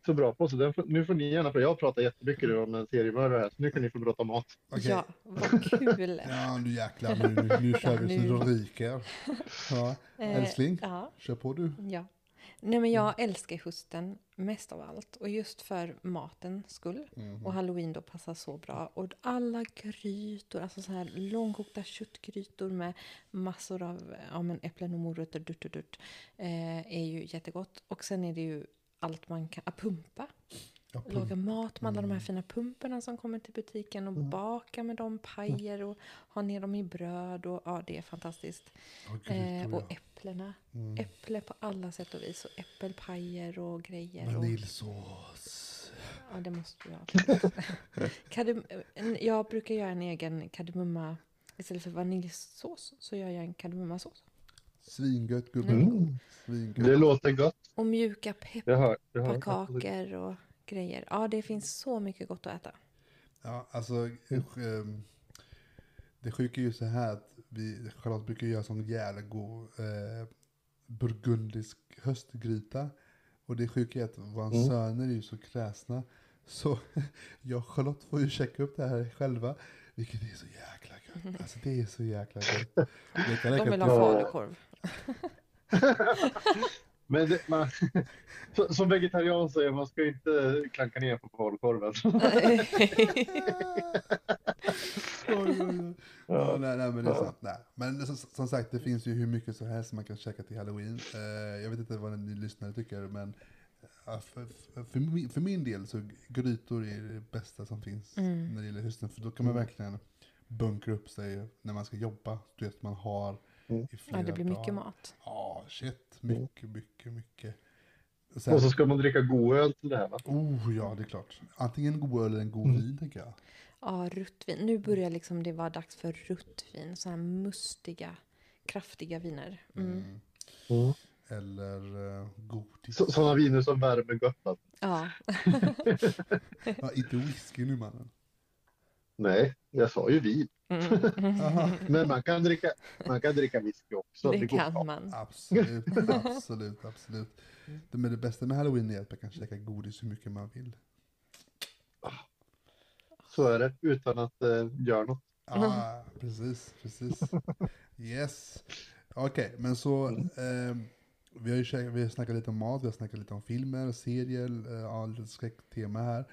så bra på. Så den, får- nu får ni gärna, för jag pratar jättemycket nu om en seriemördare här, så nu kan ni få prata mat. Okej. Ja, vad kul. Ja, nu jäklar, nu, nu, nu kör vi så det ryker. Ja, älskling, Ja, kör på du. ja. Nej, men jag älskar hösten mest av allt. Och just för matens skull. Mhm. Och halloween då passar så bra. Och alla grytor, alltså så här långkokta köttgrytor med massor av ja, men äpplen och morötter, dutt, dutt, dutt, eh, är ju jättegott. Och sen är det ju allt man kan, ah, pumpa. Ja, Laga pump. mat med alla de här Mm. fina pumporna som kommer till butiken och baka med dem pajer och ha ner dem i bröd och ja, det är fantastiskt. Åh, Eh, och äpplena. Mm. Äpple på alla sätt och vis och äppelpajer och grejer. Vaniljsås. ja, det måste en- jag brukar göra en egen kardemumma. Istället för vaniljsås så gör jag en kardemummasås. Svingött gubben. Mm. Svingött. Det låter gott. Och mjuka pepparkakor och grejer. Ja, det finns så mycket gott att äta. Ja, alltså. ehm, Det sjuka är ju så här att vi, Charlotte brukar göra sån jävla god eh, burgundisk höstgryta. Och det sjuka är att våra Mm. söner är ju så kräsna. Så jag och Charlotte får ju checka upp det här själva. Vilket är så jäkla gött. Alltså det är så jäkla gött. De vill ha falukorv. Men det, man, så- som vegetarian säger man ska inte klanka ner på oj. Ja, nej, nej, men det är sant. Nej. Men som, som sagt, det finns ju hur mycket som helst man kan käka till halloween. Eh, jag vet inte vad ni lyssnare tycker, men ja, för, för, för, min, för min del så grytor är det bästa som finns Mm. när det gäller hösten. För då kan man verkligen bunkra upp sig när man ska jobba. Du vet, man har. I flera Ja, det blir mycket dagar. mat. Ja, shit. Mycket, mycket, mycket. Och Och Sen, så ska man dricka god öl till det här va? oh ja, det är klart. Antingen god öl eller en god Mm. vin, tänker jag. Ja, ruttvin. Nu börjar liksom det vara dags för ruttvin. Så här mustiga, kraftiga viner. Mm. Mm. Eller uh, godis. Så, sådana viner som värmer alltså. Ja. Ja, inte whisky nu mannen. Nej, jag sa ju vin. Aha. Men man kan dricka, man kan dricka whisky också. Det bra. kan man. Absolut, absolut, absolut. Det, men det bästa med halloween är att man kan käka godis hur mycket man vill. Så är det, utan att uh, göra något. Ja, precis, precis. Yes. Okej, men så eh, vi har ju käk- vi har snackat lite om mat, vi har snackat lite om filmer, serier, eh, lite skräcktema här.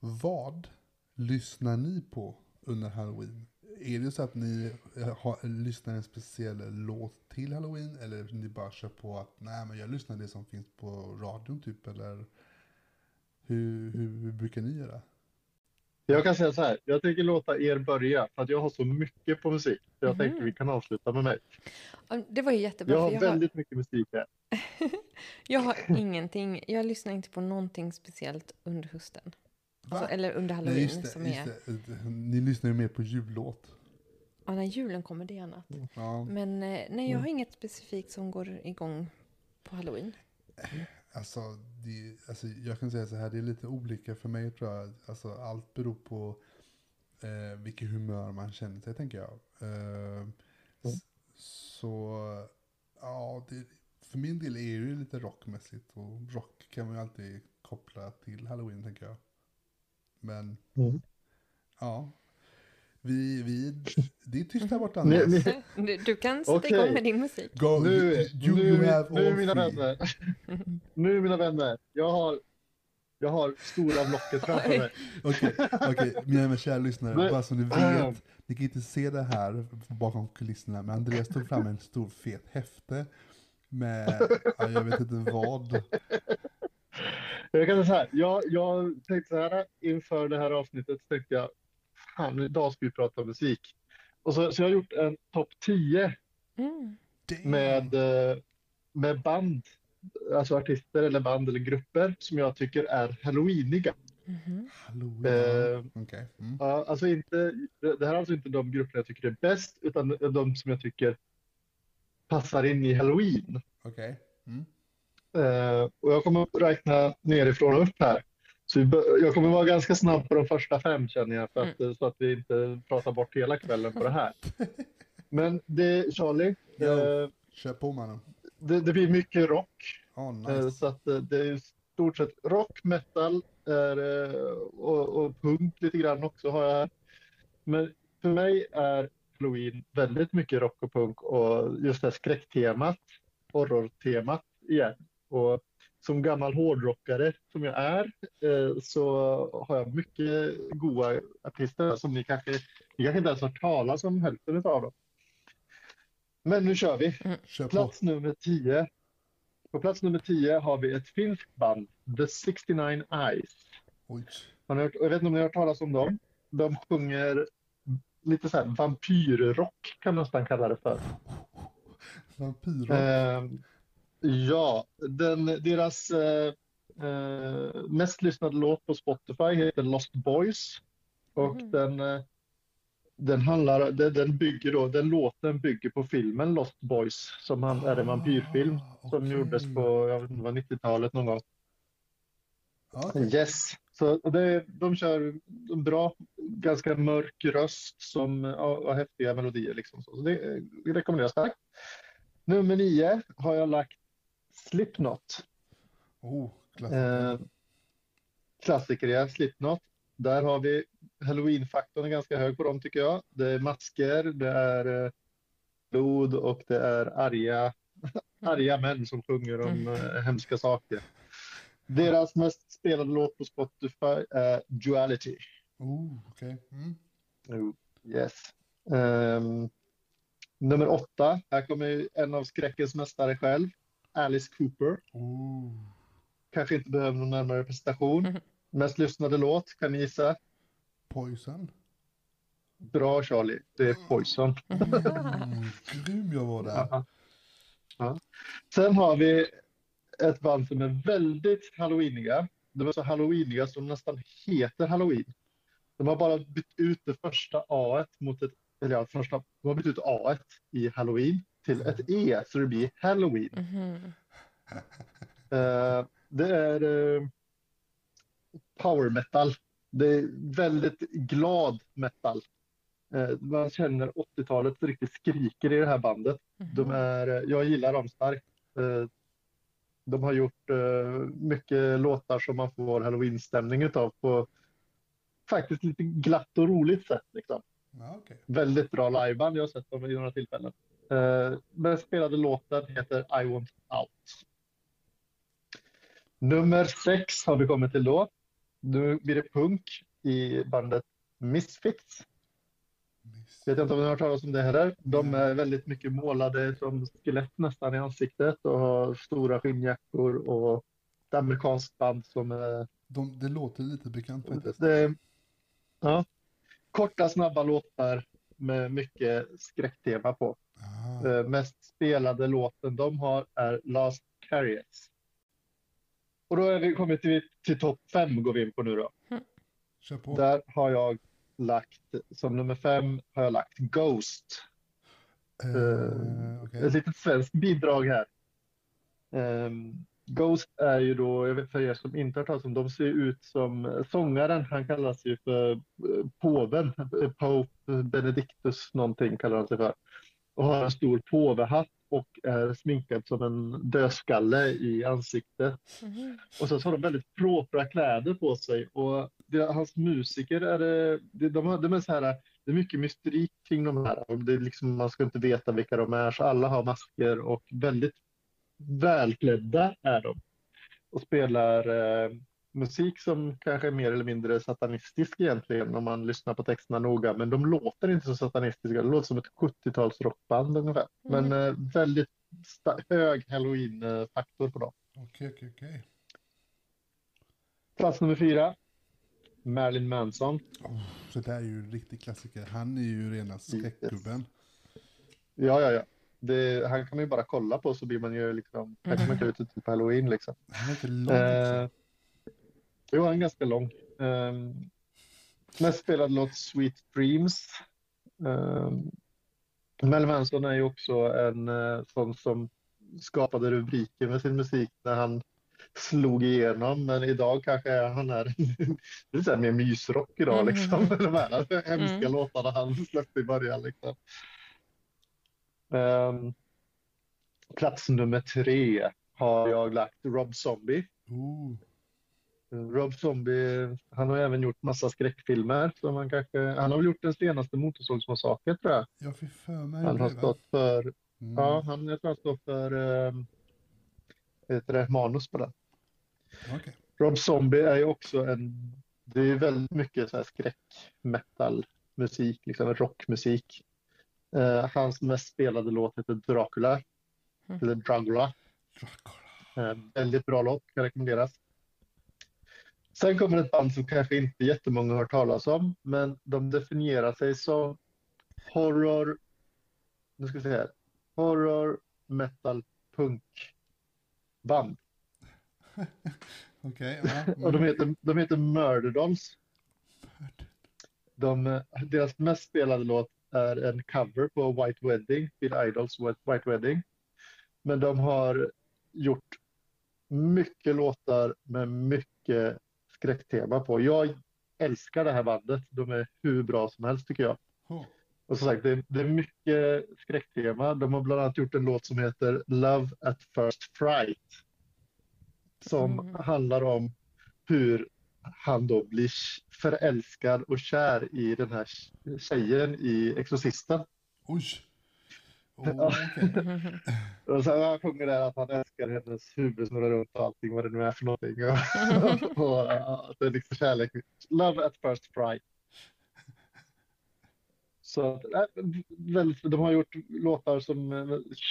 Vad lyssnar ni på under halloween? Är det så att ni eh, har, lyssnar en speciell låt till halloween eller ni bara kör på att nej men jag lyssnar det som finns på radion typ eller hur, hur, hur brukar ni göra? Jag kan säga så här, jag tänker låta er börja för att jag har så mycket på musik. Så jag Mhm. tänkte vi kan avsluta med mig. Det var ju jättebra. Jag har jag, har, väldigt mycket musik här. jag har ingenting. Jag lyssnar inte på någonting speciellt under hösten. Alltså, eller under Nej, halloween just det, som just är... det. Ni lyssnar ju mer på jullåt. Ja, när julen kommer det är annat. Ja. Men eh, nej, jag har inget specifikt som går igång på halloween. Alltså, det, alltså, jag kan säga så här, det är lite olika för mig tror jag. Alltså, allt beror på eh, vilket humör man känner sig, tänker jag. Eh, s- Så, ja, det, för min del är det ju lite rockmässigt. Och rock kan man ju alltid koppla till halloween, tänker jag. Men, Mm. ja. Vi, vi, det är tyst där borta, ni, Du, du kan sätta Okej. igång med din musik. Go, nu, you, nu, you have nu all mina vänner. Nu mina vänner. Jag har, jag har stora blocket framför mig. Okej, okej, mina kära lyssnare, Men- bara så ni Ah. vet, ni kan inte se det här bakom kulisserna, men Andreas tog fram en stor fet häfte med, ja, jag vet inte vad. Jag kan säga så här, jag, jag tänkte så här inför det här avsnittet så tänkte jag, fan idag ska vi prata om musik. Och så, så jag har gjort en topp 10 Mm. Med, eh, med band, alltså artister eller band eller grupper som jag tycker är halloweeniga. Mhm. Halloween. Eh, Okej. Mm. Alltså inte, det här är alltså inte de grupper jag tycker är bäst, utan de som jag tycker passar in i halloween. Okej. Mm. Eh, och jag kommer räkna nerifrån och upp här. Så jag kommer vara ganska snabb på de första fem känner jag, för att, eh, så att vi inte pratar bort hela kvällen på det här. Men det, Charlie, Jo. eh, Kör på mannen. det, det blir mycket rock. Oh, Eh, nice. Så att eh, det är i stort sett rock, metal är, eh, och, och punk lite grann också har jag här. Men för mig är Halloween väldigt mycket rock och punk och just det här skräcktemat, horrortemat igen. Och som gammal hårdrockare som jag är eh, så har jag mycket goda artister som ni kanske, ni kanske inte ens har talat om hälften av dem. Men nu kör vi. Kör på. Plats nummer 10. På plats nummer 10 har vi ett finskt band, The 69 Eyes. Oj. Har hört, jag vet inte om ni har hört talas om dem. De sjunger lite så här vampyrrock kan man nästan kalla det för. Vampyrer. Eh, ja, den, deras eh, eh, mest lyssnade låt på Spotify heter Lost Boys. Och Mhm. den, eh, den handlar, den, den bygger då, den låten bygger på filmen Lost Boys som han, är en vampyrfilm Ah, som gjordes på, jag vet inte, det var 90-talet någon gång. Okej. Yes, så och det, de kör en bra, ganska mörk röst som och häftiga melodier liksom. Så, så det eh, rekommenderas starkt. Nummer nio har jag lagt Slipknot. Oh, klass. Eh, klassiker, ja, Slipknot. Där har vi Halloween-faktorn är ganska hög på dem tycker jag. Det är masker, det är eh, blod och det är arga, arga män som sjunger om eh, hemska saker. Deras mest spelade låt på Spotify är Duality. Oh, okej. Mm. Oh, yes. Ehm, nummer åtta, här kommer ju en av skräckens mästare själv, Alice Cooper. Oh. Kanske inte behöver någon närmare presentation. Mhm. Mest lyssnade låt, kan ni gissa? Poison. Bra Charlie, det är Poison. Mm, grym jag var där. Ja. Ja. Sen har vi ett band som är väldigt halloweeniga. De är så halloweeniga som nästan heter halloween. De har bara bytt ut det första A mot ett, eller ja, första, de har bytt ut A i halloween till ett E så det blir halloween. Mhm. Eh, det är eh, power metal. Det är väldigt glad metal. Eh, man känner 80-talet riktigt skriker i det här bandet. De är, eh, jag gillar dem starkt. De har gjort mycket låtar som man får halloween-stämning utav på faktiskt lite glatt och roligt sätt. Liksom. Okej. Väldigt bra liveband. Jag har sett dem i några tillfällen. Eh, den spelade låten heter I want out. Nummer sex har vi kommit till då. Nu blir det punk i bandet Misfits. Miss. Vet inte om ni har hört talas om det heller. De är väldigt mycket målade som skelett nästan i ansiktet och har stora skinnjackor och ett amerikanskt band som är De, det låter lite bekant faktiskt. det, ja, korta snabba låtar med mycket skräcktema på. Eh, mest spelade låten de har är Last Carriers. Och då är vi kommit till, till topp fem går vi in på nu då. på. Där har jag lagt, som nummer fem har jag lagt Ghost. Eh, okej. Ett litet svenskt bidrag här. Ehm, Ghost är ju då, jag vet för er som inte har talas om, de ser ut som sångaren, han kallas ju för eh, påven, eh, Pope Benedictus någonting kallar han sig för. Och har en stor påvehatt och är sminkad som en dödskalle i ansiktet. Och sen så har de väldigt propra kläder på sig och det, hans musiker är det, de, har, de är så här, det är mycket mysterik kring de här. Det är liksom, man ska inte veta vilka de är, så alla har masker och väldigt välklädda är de. Och spelar eh, musik som kanske är mer eller mindre satanistisk egentligen om man lyssnar på texterna noga. Men de låter inte så satanistiska, det låter som ett 70-tals rockband ungefär. Men eh, väldigt hög halloween-faktor på dem. Okej, okej, okej. Plats nummer fyra. Marilyn Manson. Oh, så det här är ju en riktig klassiker. Han är ju rena skräckgubben. Ja, ja, ja. Det, han kan man ju bara kolla på så blir man ju liksom, här kan man klä ut på halloween liksom. Han är inte lång Eh, också. Jo, han är ganska lång. Um, mest spelad låt Sweet Dreams. Um, Mel Manson är ju också en uh, sån som skapade rubriker med sin musik när han slog igenom. Men idag kanske är han är det är så här mer mysrock idag Mm. liksom. De här hemska Mm. låtarna han släppte i början liksom. Ehm, plats nummer tre har jag lagt Rob Zombie. Oh, Rob Zombie, han har även gjort massa skräckfilmer. Så man kanske, han har väl gjort den senaste Motorsågsmassakern tror jag. jag fick för mig Han har stått för, Mm. ja, han, jag tror han står för um, heter det, manus på den. Okej. Rob Zombie är ju också en, det är väldigt mycket så här skräck, metal, musik, liksom rockmusik. Eh, hans mest spelade låt heter Dracula, Mm. eller Dragula. Dracula. Eh, väldigt bra låt, kan rekommenderas. Sen kommer ett band som kanske inte jättemånga har hört talas om, men de definierar sig som horror, nu ska se här, horror, metal, punk band. Okej, ja. Och de mm. heter, de heter Murder Dolls. De, deras mest spelade låt är en cover på White Wedding, Bill Idols White Wedding. Men de har gjort mycket låtar med mycket skräcktema på. Jag älskar det här bandet. De är hur bra som helst tycker jag. Oh. Och som sagt, det är, det är mycket skräcktema. De har bland annat gjort en låt som heter Love at first fright. Som Mm. handlar om hur han då blir förälskad och kär i den här tjejen i Exorcisten. Oj. Oh, okej. Och sen han sjunger där att han älskar hennes huvud snurrar runt och allting vad det nu är för någonting. och, att det är liksom kärlek. Love at first fright. Så äh, de har gjort låtar som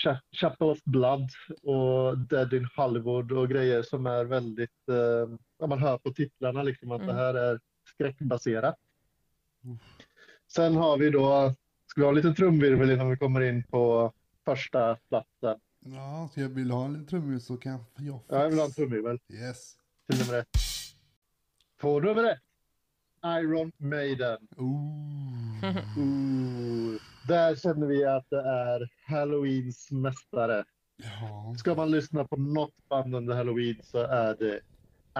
Cha- Chapel of Blood och Dead in Hollywood och grejer som är väldigt, eh, man hör på titlarna liksom att det här är skräckbaserat. Sen har vi då, ska vi ha lite trumvirvel innan vi kommer in på första platsen? Ja, så jag vill ha en liten trummis så kan jag Ja, jag vill ha en fixa- trumvirvel Yes. till nummer ett. På nummer ett, Iron Maiden. Oh. Ooh. Där känner vi att det är Halloweens mästare. Ja. Ska man lyssna på något band under Halloween så är det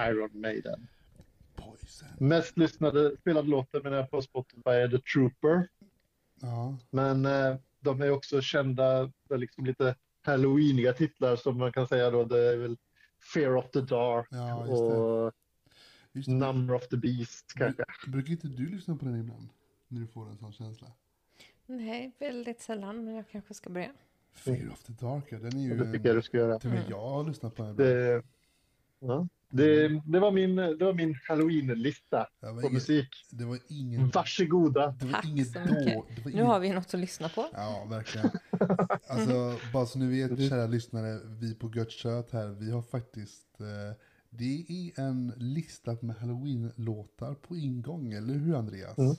Iron Maiden. Ojsan. Mest lyssnade, spelade låten menar jag på Spotify är The Trooper. Ja, Men eh, de är också kända för liksom lite halloweeniga titlar som man kan säga då. Det är väl Fear of the Dark Ja, och just. Number of the Beast kanske. Brukar inte du lyssna på den ibland? När du får en sån känsla? Nej, väldigt sällan, men jag kanske ska börja. Fear of the Dark, ja, den är ju... Det tycker jag du ska göra. Till och med jag har lyssnat på den. Det, ja, det, det, var min, det var min halloween-lista Det var på ingen, musik. det var ingen... Varsågoda! Det var Tack inget så då. mycket. Det var Nu inget, har vi något att lyssna på. Ja, verkligen. Alltså, bara så ni vet, kära lyssnare, vi på Gött Kött här, vi har faktiskt, eh, det är en lista med halloween-låtar på ingång, eller hur Andreas? Mm.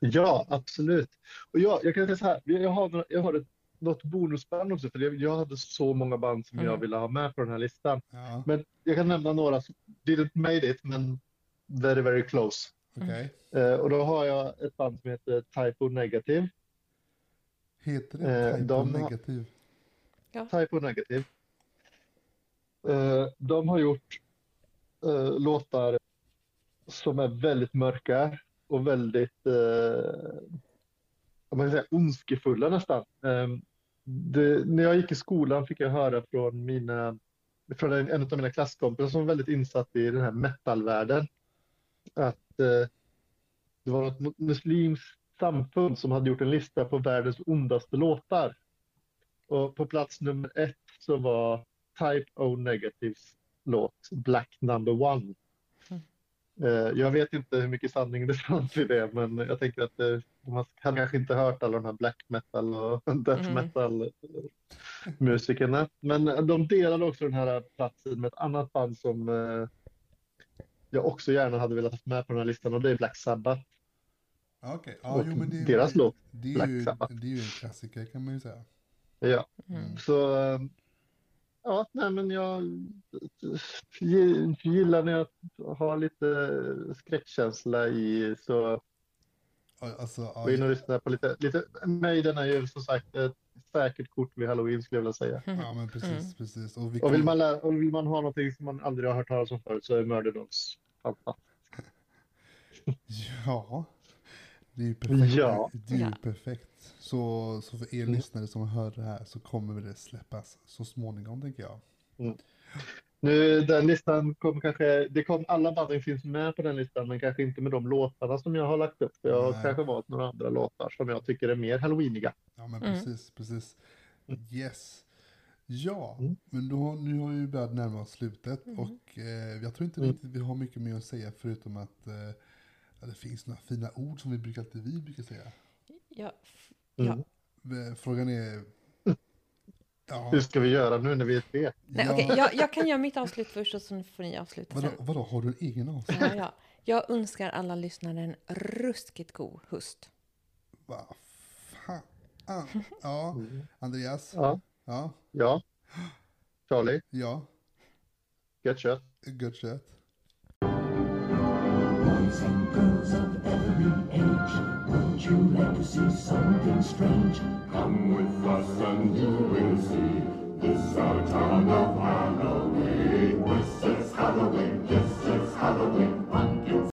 Ja, absolut. Och jag, jag kan säga så här, jag har, jag har ett, något bonusband också, för jag, jag hade så många band som jag Mm. ville ha med på den här listan. Ja, Men jag kan nämna några som didn't made it, men very, very close. okej. Eh, och då har jag ett band som heter Typo Negative. Heter det Eh, type de har- negativ? Typo Negative. Eh, de har gjort eh, låtar som är väldigt mörka och väldigt eh, om man säga, ondskefulla nästan. Ehm, det, när jag gick i skolan fick jag höra från mina från en, en av mina klasskompisar som var väldigt insatt i den här metalvärlden att eh, det var ett muslimskt samfund som hade gjort en lista på världens ondaste låtar. Och på plats nummer ett så var Type O Negatives låt Black Number One. Eh, Jag vet inte hur mycket sanning det fanns i det, men jag tänker att det, man har kanske inte hört alla de här black metal och death Mm. metal eh, musikerna. Men de delade också den här platsen med ett annat band som eh, jag också gärna hade velat ha med på den här listan och det är Black Sabbath. Okej, ja, Och jo men det, deras låt, det, är Black ju, Sabbath. det är ju en klassiker kan man ju säga. Ja. Mm. Så eh, ja, nej men jag gi- gillar när jag har lite skräckkänsla i så Alltså, ja, gå in och lyssna på lite, lite Maiden är ju som sagt ett säkert kort vid halloween skulle jag vilja säga. ja men precis, precis. Och vi Och vill man, lära, och vill man ha någonting som man aldrig har hört talas om förut så är Murder Dogs fantastiskt. Ja, det är ju perfekt. Ja. Det är ju Ja. perfekt. Så, så för er Mm. lyssnare som hör det här så kommer det släppas så småningom tänker jag. Nu, den listan kommer kanske, det kom, alla banden finns med på den listan, men kanske inte med de låtarna som jag har lagt upp. Jag har Nej. kanske valt några andra låtar som jag tycker är mer halloweeniga. Ja men Mm. precis, precis. Yes. Ja, Mm. men då, nu har vi ju börjat närma oss slutet och eh, jag tror inte Mm. riktigt vi har mycket mer att säga förutom att eh, ja, det finns några fina ord som vi brukar alltid vi brukar säga. Ja, Mm. ja. Eh, Frågan är... Ja, Hur ska vi göra nu när vi är tre? Nej, ja, okej, jag, jag kan göra mitt avslut först och så får ni avsluta vadå, sen. vadå, har du en egen avsikt? Ja, ja. Jag önskar alla lyssnare en ruskigt god höst. Vad fan? Ja, Andreas? Ja, Ja, ja. Charlie, ja, get kött. gött kött. You like to see something strange? Come with us and you will see. This is our town of Halloween. This is Halloween. This is Halloween.